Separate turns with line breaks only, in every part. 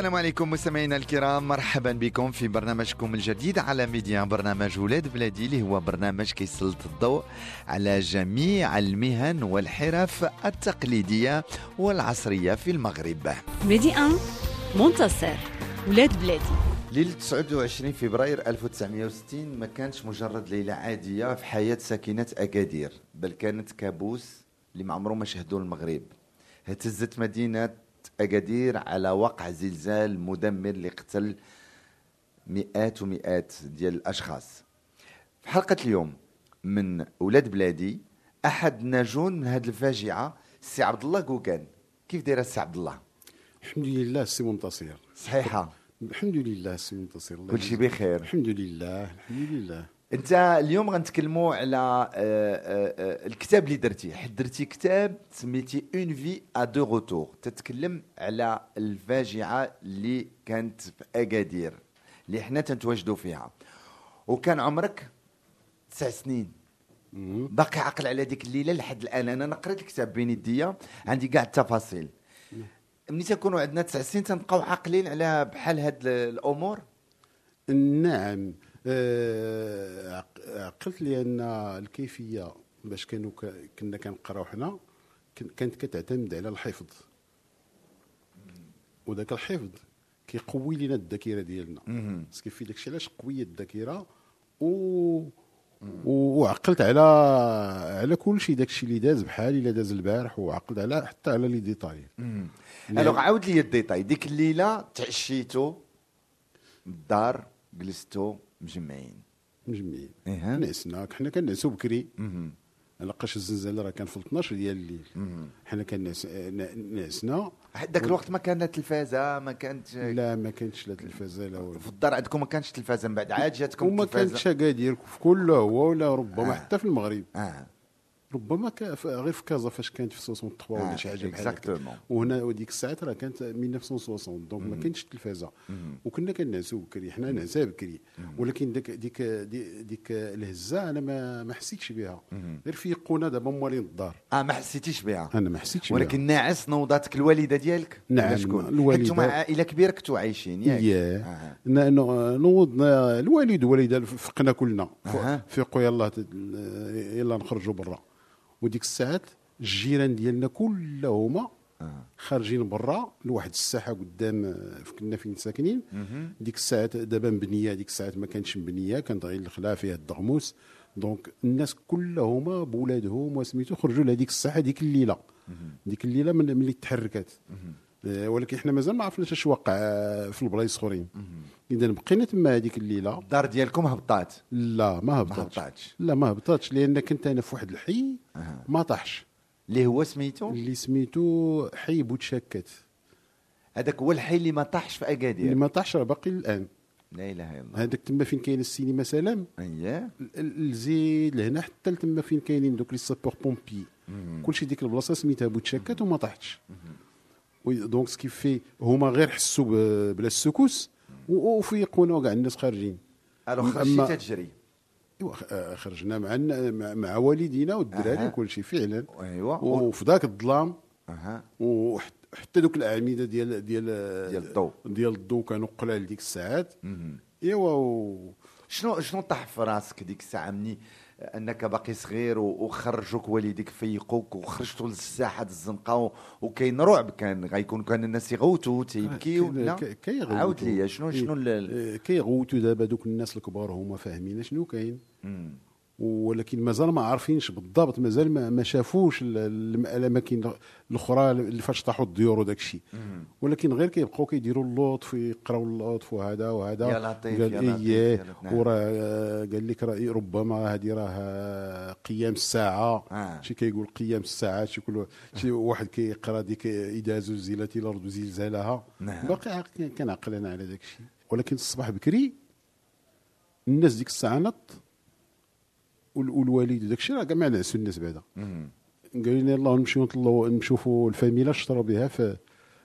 السلام عليكم مستمعينا الكرام مرحبا بكم في برنامجكم الجديد على ميديا برنامج ولاد بلادي اللي هو برنامج كيسلط الضوء على جميع المهن والحرف التقليدية والعصرية في المغرب.
ميدي منتصر ولاد بلادي.
ليلة 29 فبراير 1960 ما كانتش مجرد ليلة عادية في حياة ساكنة أكادير بل كانت كابوس اللي ما عمره ما شهدوه المغرب اهتزت مدينة أكادير على وقع زلزال مدمر اللي قتل مئات ومئات ديال الأشخاص. في حلقة اليوم من ولاد بلادي أحد ناجون من هذه الفاجعة السي عبد الله كوكان. كيف داير السي عبد الله؟
الحمد لله سي منتصر.
صحيحة.
الحمد لله سي منتصر.
كل شيء. بخير.
الحمد لله الحمد لله.
انت اليوم غنتكلموا على آه، آه، آه، الكتاب اللي درتي حد درتي كتاب سميتي une vie à deux retours تتكلم على الفاجعة اللي كانت في أكادير اللي حنا تنتواجدوا فيها. وكان عمرك تسع سنين. باقي عاقل على ديك الليلة لحد الآن. أنا قريت الكتاب بين يديا. عندي كاع التفاصيل. ملي تكونوا عندنا تسع سنين تنبقاو عاقلين على بحال هاد الأمور؟
نعم. عقلت لأن الكيفية باش كانوا كنا كنقراو حنا كانت كتعتمد على الحفظ. وذاك الحفظ كيقوي لنا الذاكرة ديالنا.
parce
que في داكشي علاش قوية الذاكرة؟ و وعقلت على على كل شيء داكشي اللي داز بحال الا داز البارح وعقلت على حتى على les détails.
alors عاود لي الديتاي. ديك الليلة تعشيتو الدار جلستو مجمعين
مجمعين
إيه.
نعسنا حنا كنعسو بكري. لقاش الزلزال راه كان في 12 ديال الليل. حنا كنعس ن- نعسنا
ذاك الوقت ما كان لا تلفازه ما كانت
لا ما كانش لا تلفازة لا والو
في الدار عندكم ما كانش تلفازة من بعد عاد جاتكم
وما. كانتش اكادير في كل هو ولا ربما
آه.
حتى في المغرب
آه
ربما غير في كازا فاش كانت في 63
آه،
ولا شي حاجة بحال هكا. وهنا وديك الساعات راه كانت 1960 donc ما كانتش التلفازة. وكنا كنعسو بكري. حنا نعسا بكري. ولكن ديك ديك دي- ديك الهزة أنا ما ما حسيتش بها. غير فيقونا دابا موالين الدار
آه ما حسيتيش بها.
أنا ما حسيتش
ولكن ناعس نوضاتك الوالدة ديالك؟
نعم،
شكون؟
الوالدة.
أنتم عائلة كبيرة كنتوا عايشين
بها
ياك.
ياه.
آه.
نوضنا الوالد والوالده فقنا كلنا.
أها.
فيقوا يلا يلا نخرجوا برا. وديك الساعات الجيران ديالنا كلهما
آه.
خارجين برا لواحد الساحة قدام آه، كنا فين ساكنين. ديك الساعات دابا مبنية ديك الساعات ما كانتش مبنية كانت غير الخلا فيها الدغموس. donc الناس كلهما بولادهم وسميتو خرجوا لهذيك الساحة ديك الليلة. ديك الليلة من ملي تحركت. آه، ولكن حنا مازال ما عرفناش اش وقع آه، في البلايص اخرين إذا بقينا تما هذيك الليلة.
الدار ديالكم هبطات
لا ما هبطتش
هبطاتش.
لا ما هبطتش لأن كنت أنا في واحد الحي. ما طاحش.
اللي هو سميتو؟
اللي سميتو حي بوتشاكات
هذاك هو الحي اللي ما طاحش في
اللي
اكادير
ما طاحش راه باقي الان
لا إله إلا الله.
هذاك تما فين كاين السينما سلام.
أييه.
ال- ال- الزيد لهنا حتى لتما فين كاينين دوك لي سابور بومبي كلشي ديك البلاصة سميتها بوتشاكات وما طاحتش. دونك سكيف في هما غير حسوا بلا السكوس و- وفيقونا كاع الناس خارجين
الوغ خرجتي تجري
آه، خرجنا مع مع- والدينا والدراري. وكل شيء فعلا
ايوا
وفي ذاك الظلام
أها
وحتى دوك الاعمده ديال ديال
ديال الضوء.
ديال الضوء كانوا قلال ديك الساعات. ايوا.
شنو شنو طاح في راسك ديك الساعة مني أنك باقي صغير وخرجوك والديك فيقوك وخرجتوا للساحة الزنقة وكاين رعب كان غيكون كان الناس يغوتوا تيبكيو لا
كيغوتوا.
عاود لي شنو شنو ال- ال-
إيه، كيغوتوا دابا دوك الناس الكبار هما فاهمين شنو كاين. ولكن مازال ما عارفينش بالضبط مازال ما, ما شافوش ال- ال- الأماكن الأخرى اللي فاش طاحوا الديور وداك الشيء. ولكن غير كيبقاو كيديروا اللطف يقراو اللطف وهذا وهذا.
يا لطيف،
قال
يا
إيه
لطيف، نعم.
وراه آه، قال لك راه ربما هذه راه قيام الساعة.
آه.
شي كيقول قيام الساعة شي كل شي واحد كيقرأ ديك اذا زلزلت الأرض زلزالها.
نعم.
باقي كنعقل أنا على داك الشيء. ولكن الصباح بكري الناس ديك الساعة نط. والوالد وداك الشيء راه كاع ما نعسوا الناس بعدا. قالوا لنا يلاه نمشيو نطلعوا نشوفوا الفاميلا اشتروا بها. ف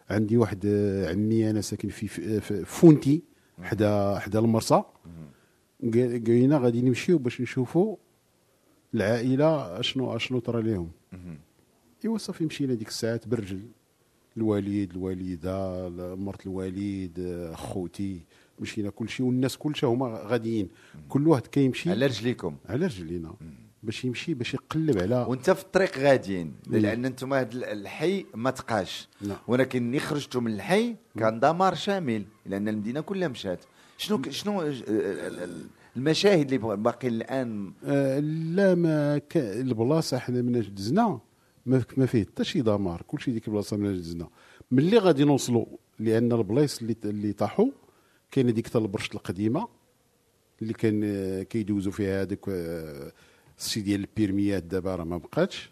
عندي واحد عمي أنا ساكن في فونتي حدا حدا المرسى. قال قال لنا غادي نمشيو باش نشوفوا العائلة اشنو أشنو طرا لهم إيوا صافي مشينا ديك الساعات بالرجل الوالد الوالده مرت الوالد آه، خوتي. مشينا كل شيء والناس كل شيء هما غاديين. كل واحد كيمشي.
على رجليكم.
على رجلينا. باش يمشي باش يقلب على
وانت في الطريق غاديين. لأن أنتم هذا الحي ما تقاش.
نعم.
ولكن ملي خرجتوا من الحي كان دمار شامل لأن المدينة كلها مشات. شنو شنو ال- ال- ال- المشاهد اللي باقي الآن؟
آه لا ما ك... البلاصة حنا من دزنا ما, ما فيه حتى شي دمار. كل شيء ديك البلاصة من دزنا ملي غادي نوصلوا؟ لأن البلايص اللي اللي طاحوا كاينة ديك البرشت القديمة اللي كان آه، كيدوزوا فيها هذاك آه، الشي ديال ال permis ات دابا راه ما بقاتش.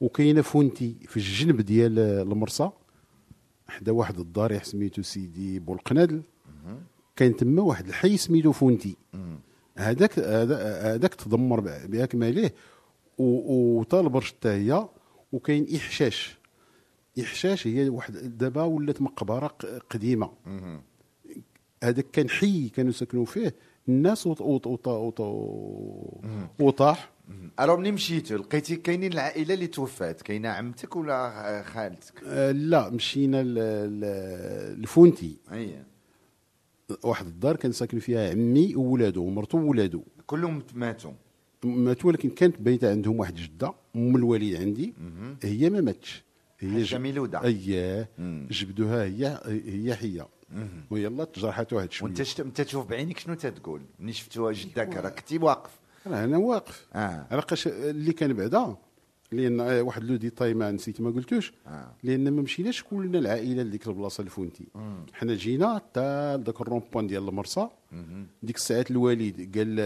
وكاينة فونتي في الجنب ديال آه، المرسى حدا واحد الضريح سميتو سيدي بولقنادل. كاين تما واحد الحي سميتو فونتي. هذاك هذا- هذاك تدمر باكمله و- وتالبرجت حتى هي وكاين إحشاش. إحشاش هي واحد دابا ولات مقبرة قديمة. هذاك كان حي كانوا ساكنوا فيه الناس وط وط وط وط وطاح.
ألو ملي مشيتوا لقيتي كاينين العائلة اللي توفات كاينة عمتك ولا خالتك؟
آه، لا مشينا لفونتي.
أي.
واحد الدار كان ساكن فيها عمي وولادو ومرته وولادو.
كلهم ماتوا.
ماتوا ولكن كانت بايته عندهم واحد جدة أم الوالد عندي. هي ما ماتش. هي
حاجة
ج-
ميلودة.
اييه. جبدوها هي هي حية. ويلا تجرحت واحد شوية
وانت شت... انت تشوف بعينك شنو تتقول؟ ملي شفتوها جدك راه كنتي واقف.
راه أنا واقف.
آه.
علاقاش اللي كان بعدا لأن آه، واحد le détail ما نسيت ما قلتوش.
آه.
لأن ما مشيناش كلنا العائلة لديك البلاصه الفونتي حنا جينا حتى لذاك ال rond-point ديال المرسى. ديك الساعات الوالد قال ل-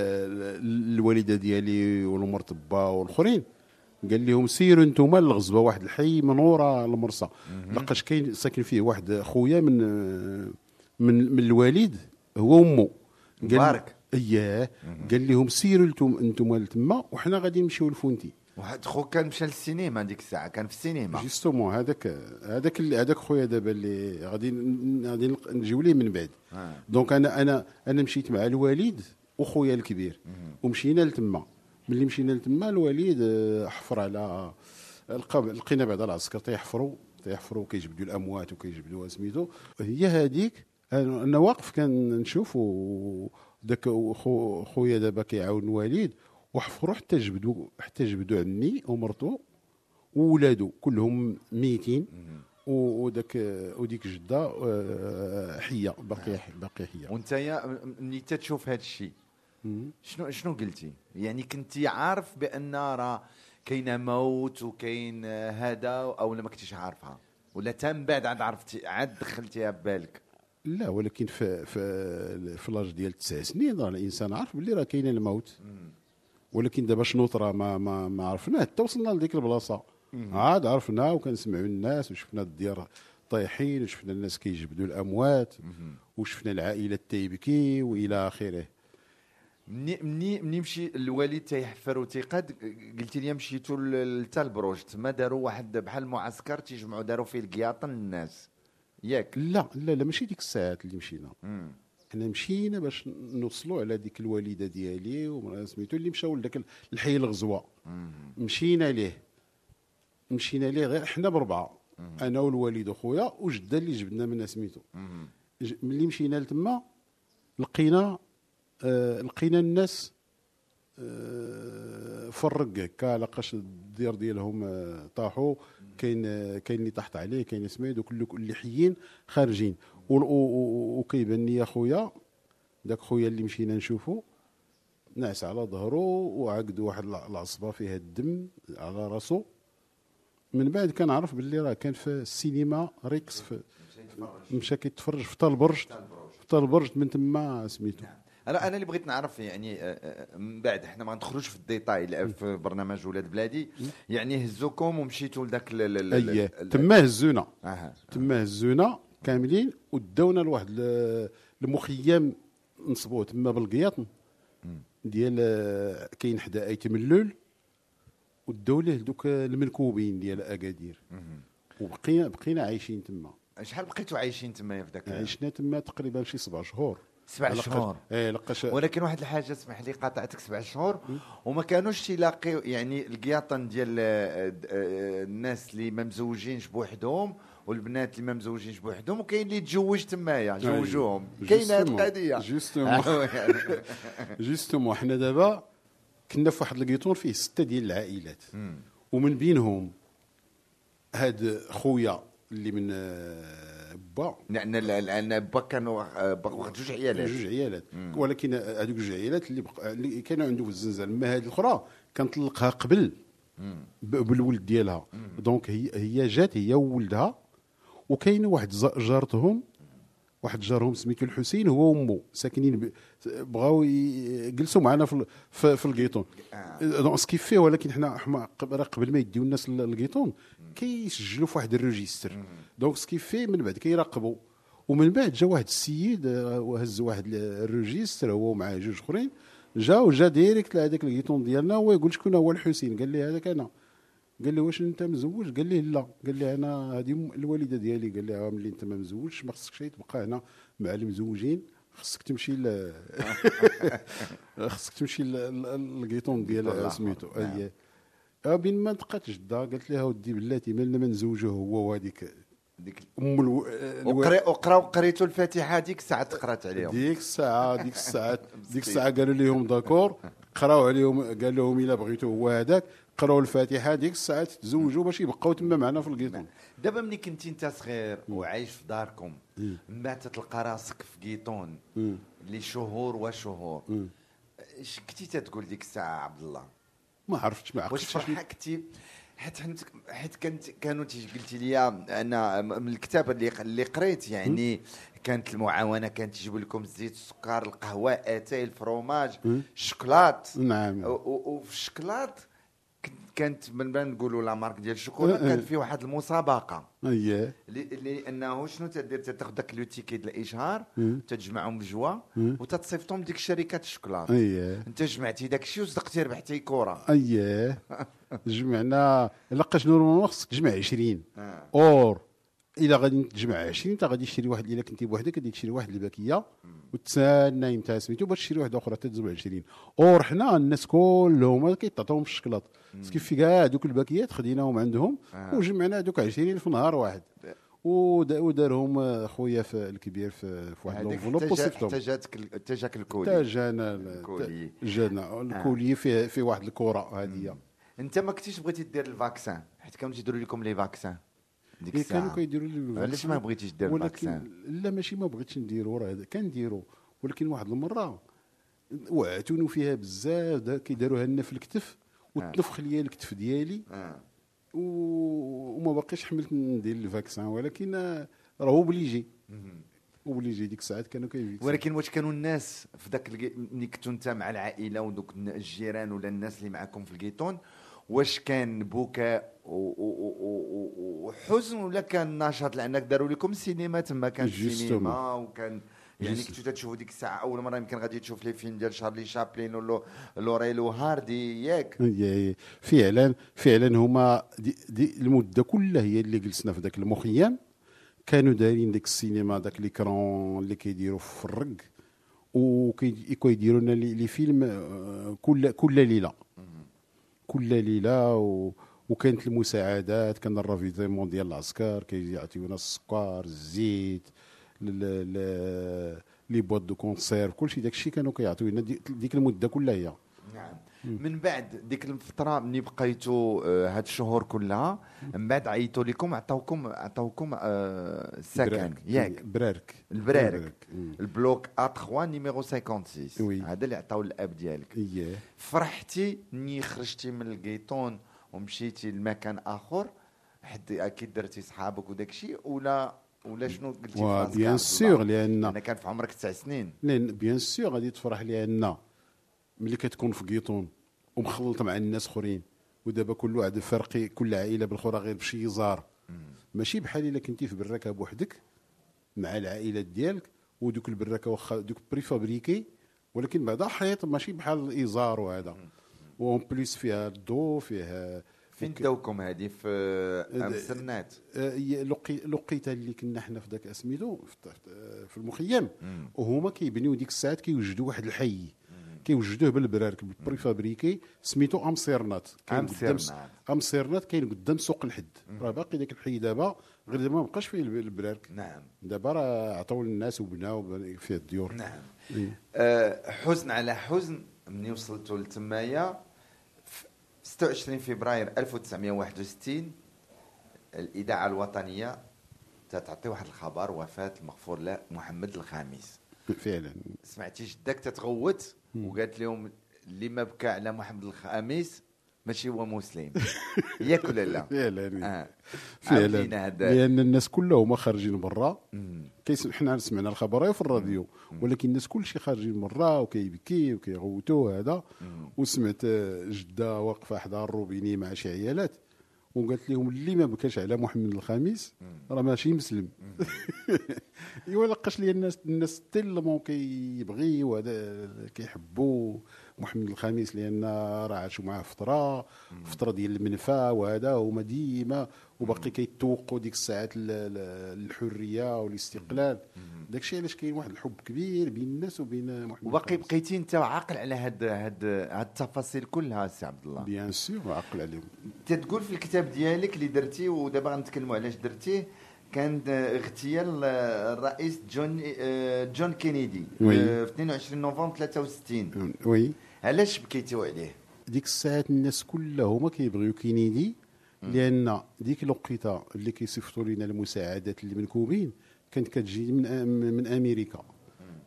الوالدة ديالي والمرت با والآخرين. قال لهم سيروا أنتم للغزبه واحد الحي من ورا المرسى. لقاش كاين ساكن فيه واحد خويا من من من الوالد هو وامه قال-
مبارك.
اياه قال لهم سيروا أنتم أنتم لتما وحنا غادي نمشيو لفونتي.
واحد خوك كان مشى للسينما ديك الساعة كان في السينما.
justement هذاك هذاك هذاك خويا دابا اللي غادي غادي نجيو ليه من بعد.
آه.
دونك أنا أنا أنا مشيت مع الوالد وخويا الكبير. ومشينا لتما. ملي مشينا لتما الوالد آه، حفر على لقى لقينا بعد العسكر تيحفروا تيحفروا كيجبدوا الأموات وكيجبدوا سميتو. هي هذيك أنا واقف كان نشوف داك خو خويا دابا كيعاون الوالد وحفروا حتى جبدوا حتى جبدوا عمي ومرته وولادو كلهم ميتين. وداك وديك جدة آه، حية باقيه باقيه حية.
وانت يا ملي تتشوف هذا الشيء شنو شنو قلتي؟ يعني كنتي عارف بأن راه كاين موت وكاين هذا أو ما كنتيش عارفها؟ ولا تم بعد عاد عرفتي عاد دخلتيها ببالك؟
لا ولكن في في في لاج ديال تسع سنين راه الإنسان عارف باللي راه كاين الموت. ولكن دابا شنو طرا ما ما ما عرفناه حتى وصلنا لديك البلاصة. عاد عرفنا وكنسمعوا الناس وشفنا الديار طايحين وشفنا الناس كيجبدوا الأموات وشفنا العائلة تيبكي وإلى آخره.
مني مني مني مشي الوالد تيحفر وتيقاد قلتي لي مشيتوا ل- لتا البروج تما داروا واحد بحال معسكر تيجمعوا داروا فيه القياطن الناس ياك.
لا لا لا ماشي ديك الساعات اللي مشينا. حنا مشينا باش نوصلوا على ديك الوالدة ديالي ومرا سميتو اللي مشاو لذاك الحي الغزوة. مشينا ليه. مشينا ليه غير حنا بربعه أنا والوالد وخويا وجده اللي جبدنا منها سميتو. ملي مشينا لتما لقينا لقينا الناس آه فرق. هكا لقاش الدير ديالهم آه طاحوا. كاين آه كاين اللي تحت عليه كاين سميد وكل اللي حيين خارجين. وكيبان لي خويا داك خويا اللي مشينا نشوفو نعس على ظهره وعقد واحد الع- العصبة فيها الدم على راسو. من بعد كنعرف باللي راه كان في السينما ريكس في مشى كيتفرج في طال برج في طال برج من تما سميتو.
أنا أنا اللي بغيت نعرف يعني آه، آه، من بعد إحنا ما ندخلوش في الديتاي في برنامج ولاد بلادي. يعني هزوكم ومشيتوا لذاك ال- ال- ال- أييه.
تما هزونا. تما هزونا كاملين وداونا لواحد ال- المخيم نصبوه تما بالقياطن ديال آه، كاين حدا آيتم اللول. وداو ليه دوك المنكوبين ديال أكادير. وبقينا بقينا عايشين تما.
شحال بقيتوا عايشين تما في ذاك
عشنا تما تقريبا شي سبع شهور.
سبع شهور.
إيه لقاش
ولكن واحد الحاجة اسمح لي قاطعتك سبع شهور. وما كانوش تيلاقيو يعني القياطن ديال آه، آه، الناس اللي ما مزوجينش بوحدهم والبنات اللي ما مزوجينش بوحدهم وكاين اللي تزوج تمايا زوجوهم كاينة هذه. القضية. justement.
justement حنا دابا كنا في واحد القيطون فيه ستة ديال العائلات. ومن بينهم هاد خويا اللي من آه، با.
لأن لأن با كانوا آه، با واخد جوج عيالات.
جوج عيالات. ولكن هذوك جوج عيالات اللي, بق... اللي كانوا عنده في الزنزانة. أما هذه الأخرى كان طلقها قبل بالولد ديالها. donc هي هي جات هي وولدها وكاين واحد جارتهم واحد جارهم سميتو الحسين هو وأمه ساكنين. بغاو يجلسوا معنا في في, القيطون donc ce qu'il fait ولكن حنا قبل ما يديو الناس ل- القيطون كيسجلوا في واحد ال registre. donc ce qu'il fait من بعد كيراقبوا. ومن بعد جا واحد السيد آه، وهز واحد ال- ال registre هو ومعاه جوج أخرين جا وجا direct لهذاك القيطون ديالنا هو يقول شكون هو الحسين؟ قال لي هذاك أنا. قال لي واش انت مزوج؟ قال لي لا. قال لي أنا هذه الوالده ديالي. قال لي آه، ملي انت ما مزوجش ما خصكش تبقى هنا مع المزوجين. خصك تمشي ل خصك تمشي للقيطون ديال
الله
سميتو.
نعم.
أي. آه، بين ما لقات جده قالت لها ودي بلاتي مالنا ما نزوجوه هو وهذيك
ديك
ام ألو... الو-
وقري وقراو قريتوا الفاتحة؟ ديك الساعة تقرات عليهم.
ديك الساعة ديك الساعة ديك الساعة قالوا لهم داكور. قراو عليهم قال لهم إلا بغيتوا هو هذاك. قراو الفاتحة ديك الساعة تزوجوا باش يبقاو تما معنا في القيطون.
دابا ملي كنتي انت صغير وعايش في داركم من بعد تلقى راسك في قيطون لشهور وشهور. اش كنتي تتقول ديك الساعة عبد الله؟
ما عرفتش ما
واش
عرفتش
فرحه كنتي حيت حيت كانت كانوا تيجي قلتي لي أنا من الكتاب اللي اللي قريت يعني كانت المعاونة كانت تجيب لكم الزيت السكر القهوة أتاي الفروماج الشوكولات
نعم.
وفي الشوكولات كنت- كانت من بان نقولوا لا مارك ديال الشوكولا كان في واحد المسابقة.
اييه
اللي اللي انه شنو تدير تاخذ داك لو تيكي ديال الاشهار تتجمعهم بجوا وتتصيفطهم ديك شركات الشوكولاته
اييه
أنت جمعتي داك الشيء وصدقتي ربحتي كره
اييه جمعنا la vache normalement خصك تجمع 20
آه.
or. إلا غادي تجمع 20 انت غادي تشري واحد إلا كنتي بوحدك غادي تشري واحد الباكية وتسنى انت سميتو باش تشري واحدة أخرى تزوج 20 or حنا الناس كلهم كيتعطيهم في الشكلاط. ce qu'il fait كاع دوك الباكيات خديناهم عندهم وجمعنا دوك 20 في نهار واحد. ودا- ودارهم آه، خويا في الكبير في, واحد
l'enveloppe
وصيفطهم.
حتى جاك
ال
colis.
جانا ال-
ال colis.
جانا ال colis فيه في واحد الكرة هذه
انت ما كنتيش بغيتي دير ال vaccin؟ حيت كانوا تيديروا لكم les vaccins. ديك
كانوا
الساعة.
كيديروا لي
علاش ما بغيتيش دير
ولكن لا ماشي ما بغيتش نديرو راه كنديرو. ولكن واحد المرة وعتونوا فيها بزاف دا- كيداروها لنا في الكتف وتنفخ ليا الكتف ديالي.
آه.
وما باقيش حملت ندير ال vaccin. ولكن آه، راه obligé obligé ديك الساعات كانوا كي vacciner وا
ولكن واش كانوا الناس في ذاك ملي كنتوا انت مع العائلة ودوك الجيران ولا الناس اللي معاكم في القيطون واش كان بكاء وحزن ولا كان نشاط لأنك داروا لكم سينما؟ تما كان
Justement.
سينما وكان يعني كنتوا تشوفوا ديك الساعة أول مرة يمكن غادي تشوف les films ديال شارلي شابلين ولا Laurel et Hardy
ياك. فعلا فعلا هما دي, دي المدة كلها هي اللي جلسنا في ذاك المخيم. كانوا دايرين ديك السينما داك les écrans اللي كيديروا في الرق. وكيديروا لنا les les films آه، كل كل ليلة. كل ليلة و وكانت المساعدات كان ال ravitaillement ديال العسكر كيجي يعطيونا السكر الزيت les boîtes de conserve كلشي داك الشيء كانوا كيعطيونا دي- ديك المدة كلها هي.
نعم. من بعد ديك الفترة ملي بقيتوا آه، هاد الشهور كلها من بعد عيطوا لكم عطاوكم عطاوكم آه، السكن
برارك.
ياك.
برارك
البرارك.
ال
bloc A 3 numéro 56
oui.
هذا اللي عطاو الأب ديالك.
اييه
فرحتي ملي خرجتي من القيطون ومشيتي لمكان آخر حد أكيد درتي صحابك وداك الشيء ولا ولا شنو قلتي
bien
sûr؟
لأن
أنا كان في عمرك تسع سنين.
لأن bien sûr غادي تفرح لأن ملي كتكون في قيطون ومخلط مع الناس اخرين ودابا كل واحد فرقي كل عائلة بالأخرى غير بشي يزار ماشي بحال إلا كنتي في براكه بوحدك مع العائلات ديالك ودوك البراكه واخا دوك préfabriqués ولكن بعدا حيط ماشي بحال الايزار وهذا. en plus فيها الضوء فيها
فين
وك-
داوكم هذه في
آه، هي لقي- لقيتها اللي كنا حنا في ذاك سميتو في- في المخيم. وهما كيبنيو ديك الساعات كيوجدوا واحد الحي. كيوجدوه بالبرارك بال préfabriqués سميتو امسيرنات كاين قدام. امسيرنات كاين قدام سوق الحد. راه باقي ذاك الحي دابا غير دابا ما بقاش فيه الب- البرارك.
نعم.
دابا راه عطاو للناس وبناو بن- فيه الديور.
نعم.
إيه.
آه، حزن على حزن ملي وصلتوا لتمايا. في 26 فبراير 1961 الاذاعه الوطنية تتعطي واحد الخبر وفاة المغفور له محمد الخامس.
فعلا.
سمعتي جدك تتغوت؟ وقالت لهم اللي ما بكى على محمد الخامس ماشي هو مسلم. ياك ولا لا؟
فعلا
آه.
فعلا
عاودينا هذا.
لأن الناس كلهم خارجين برا. حنا سمعنا الخبر في الراديو. ولكن الناس كلشي خارجين برا وكيبكي وكيغوتوا هذا وسمعت آه، جدة واقفة حدا الروبيني مع شي عيالات. وقالت لهم اللي ما بكاش على محمد الخامس راه ماشي مسلم. ايوا la vache لي الناس الناس tellement كيبغي وهذا كيحبوا محمد الخامس لأن راه عاشوا معاه فترة فترة ديال المنفى وهذا هما ديما وباقي كيتوقوا ديك الساعات ال- ال- الحرية والاستقلال. داكشي علاش كاين واحد الحب كبير بين الناس وبين محمد
وباقي. بقيتي انت عاقل على هاد هاد هاد التفاصيل كلها سي عبد الله.
bien sûr عقل عليهم.
تتقول في الكتاب ديالك اللي درتي ودابا غنتكلموا علاش درتيه كان اغتيال الرئيس جون آه، جون كينيدي
oui.
آه، في 22 نوفمبر 63
oui.
علاش بكيتيو عليه؟
ديك الساعات الناس كلهم كيبغيو كينيدي لأن ديك الوقيتة اللي كيصيفطوا لنا المساعدات اللي منكوبين كانت كتجي من من أمريكا.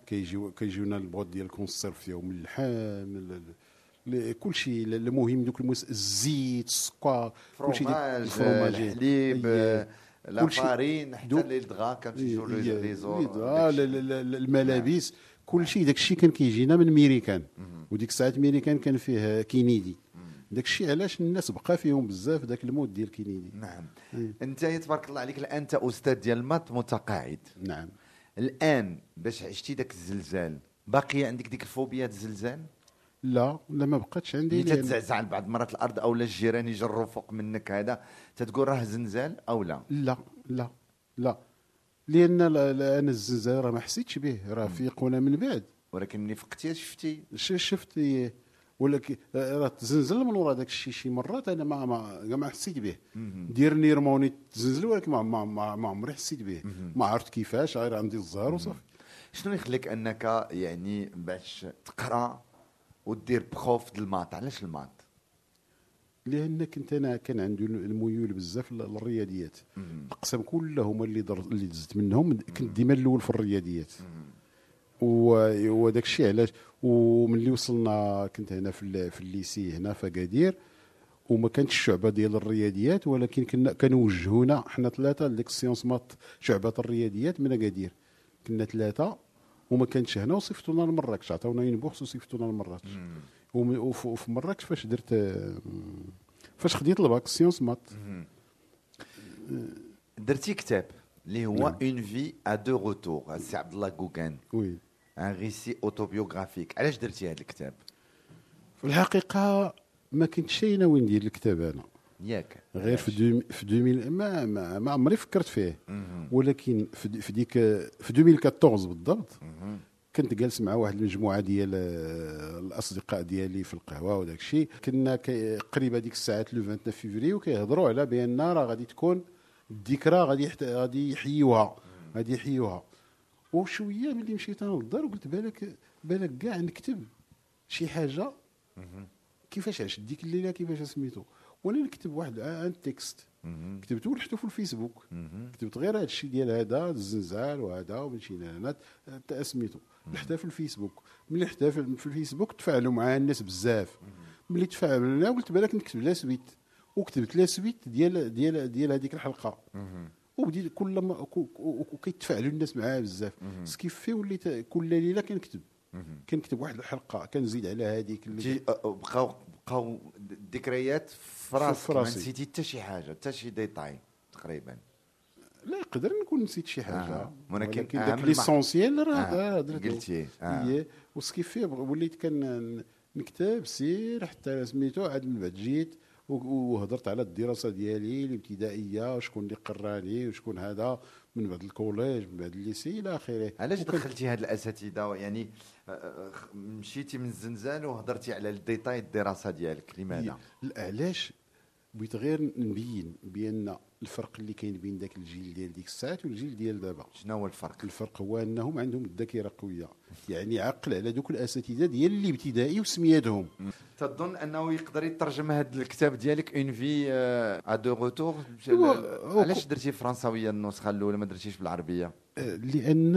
كيجيو كيجيونا ال boîtes ديال ال conserves فيهم اللحم كل شيء المهم دوك. الزيت السكر كلشي ديك
fromage
ال fromage.
الحليب
إيه.
لا
كلشي-
farine حتى لي دغا
لا- لا، الملابس كل شيء داك الشيء كان كيجينا من ميريكان وديك الساعات ميريكان كان فيه كينيدي. داك الشيء علاش الناس بقى فيهم بزاف داك الموت ديال كينيدي
نعم.
إيه.
أنت تبارك الله عليك الآن أنت أستاذ ديال ال maths متقاعد.
نعم.
الآن باش عشتي داك الزلزال باقي عندك ديك الفوبيا الزلزال؟
لا لا ما بقاتش عندي.
اللي تتزعزع بعض مرات الأرض أو لا الجيران يجروا فوق منك هذا تتقول راه زلزال أو لا؟
لا لا لا. لأن لا- لا، أنا الزلزال راه ما حسيتش به راه فيقونا من بعد.
ولكن ملي فقتي شفتي؟
ش- إيه، ولكن آه، راه تزنزل من ورا داك الشيء شي مرات أنا ما ما ما حسيت به. دير normalement تزنزل ولكن ما ما ما, عمري حسيت به. ما عرفت كيفاش غير عندي الزهر وصافي.
شنو يخليك أنك يعني باش تقرأ ودير prof د ال maths علاش ال
maths لأن كنت أنا كان عندي الميول بزاف لل- للرياضيات الاقسام كلهم اللي در اللي دزت منهم كنت ديما الأول في الرياضيات. و- وداك الشيء علاش. وملي وصلنا كنت هنا في في ال lycée هنا في أكادير وما كانتش الشعبه ديال الرياضيات ولكن كنا كانوا وجهونا حنا ثلاثة لديك ال sciences maths شعبة الرياضيات من أكادير. كنا ثلاثة وما كانتش هنا وصيفطونا لمراكش. عطاونا une bourse وصيفطونا لمراكش. وفي مراكش فاش درت فاش خديت ال bac sciences maths.
درتي كتاب اللي هو Une vie à deux retours السي عبد الله كوكان.
Oui.
Un récit autobiographique علاش درتي هذا الكتاب؟
في الحقيقة ما كنتش شي ناوي ندير الكتاب أنا.
ياك.
غير في دوم في 2000 ما ما, ما عمري فكرت فيه. ولكن في, في ديك في 2014 بالضبط كنت جالس مع واحد المجموعة ديال آه، الأصدقاء ديالي في القهوة وداك الشيء. كنا قريبة ديك الساعات لو 29 فيفري وكيهضروا على بأن راه غادي تكون الذكرى غادي غادي يحيوها. غادي يحيوها. وشوية ملي مشيت أنا للدار قلت بالك بالك كاع نكتب شي حاجة. كيفاش عشت؟ ديك الليلة كيفاش سميتو؟ وأنا نكتب واحد un texte كتبته ولحته في الفيسبوك. كتبت غير هذا الشيء ديال هذا الزنزال وهذا ومشينا هنا سميتو. لحتها في الفيسبوك. ملي لحتها في في الفيسبوك تفاعلوا معاه الناس بزاف. ملي تفاعلوا قلت بالك نكتب la suite. وكتبت la suite ديال ديال ديال هذيك الحلقة. وبديت كل ما وكيتفاعلوا الناس معاه بزاف ce qui fait وليت كل ليلة كنكتب كنكتب واحد الحلقة كنزيد على هذيك اللي
بقاو بقاو الذكريات في راسك ما. نسيتي حتى شي حاجة حتى شي détail تقريبا
لا يقدر نكون نسيت شي حاجة
آه. ولكن
داك l'essentiel راه
آه.
آه.
قلتيه. آه.
هي و ce qui fait وليت كنكتب سير حتى سميتو عاد من بعد جيت وهضرت على الدراسة ديالي الابتدائية وشكون اللي قراني وشكون هذا من بعد ال collège من بعد ال lycée إلى
آخره.
علاش
دخلتي هاد الأساتذة؟ يعني آه، آه، مشيتي من الزنزال وهضرتي على ال détail الدراسة ديالك لماذا؟
لا، علاش؟ بغيت غير نبين بأن الفرق اللي كاين بين ذاك الجيل ديال ديك الساعات والجيل ديال دابا
شنو هو الفرق؟
الفرق هو أنهم عندهم الذاكره قوية يعني عقل على دوك الأساتذة ديال الابتدائي وسمياتهم
تظن أنه يقدر يترجم هذا الكتاب ديالك Une vie à deux
retours
علاش درتي فرنساوية النسخة الأولى ما درتيش بالعربية؟
لأن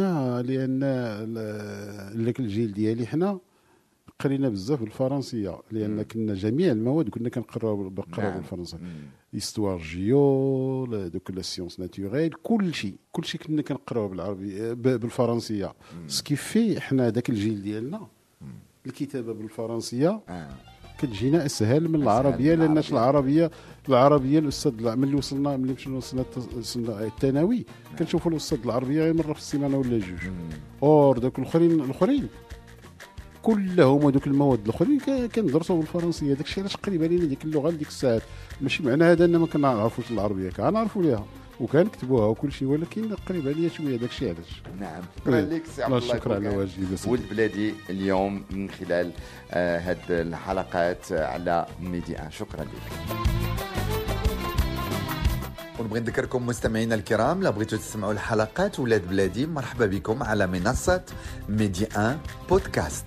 لأن ال- ذاك الجيل ديالي حنا قرينا بزاف بالفرنسية لأن كنا جميع المواد كنا كنقراو
نعم.
بالفرنسيه
مم.
histoire géo donc la science naturelle كل شيء كل شيء كنا كنقراو بالعربي بالفرنسية ce qui fait حنا ذاك الجيل ديالنا الكتابة بالفرنسية
آه.
كتجينا
أسهل من العربية
لأن. العربية العربية الأستاذ ملي وصلنا ملي مشينا وصلنا الثانوي كنشوفوا الأستاذ العربية غير مرة في السيمانة ولا جوج. or دوك الاخرين الأخرين كلهم هذوك المواد الاخرين كندرسوا بالفرنسيه داك الشيء علاش قريبة لينا ديك اللغة لديك الساعات. ماشي معنى هذا إن ما كنعرفوش العربية كنعرفوا ليها. وكنكتبوها وكل شيء ولكن قريبة ليا شوية داك الشيء علاش.
نعم. شكرا
إيه.
لك سي عبد الله
شكرا على. واجبي
ولد بلادي اليوم من خلال آه، هاد الحلقات آه، على ميدي ان شكرا لك. ونبغي نذكركم مستمعينا الكرام لا بغيتوا تسمعوا الحلقات ولاد بلادي مرحبا بكم على منصة ميدي إن بودكاست.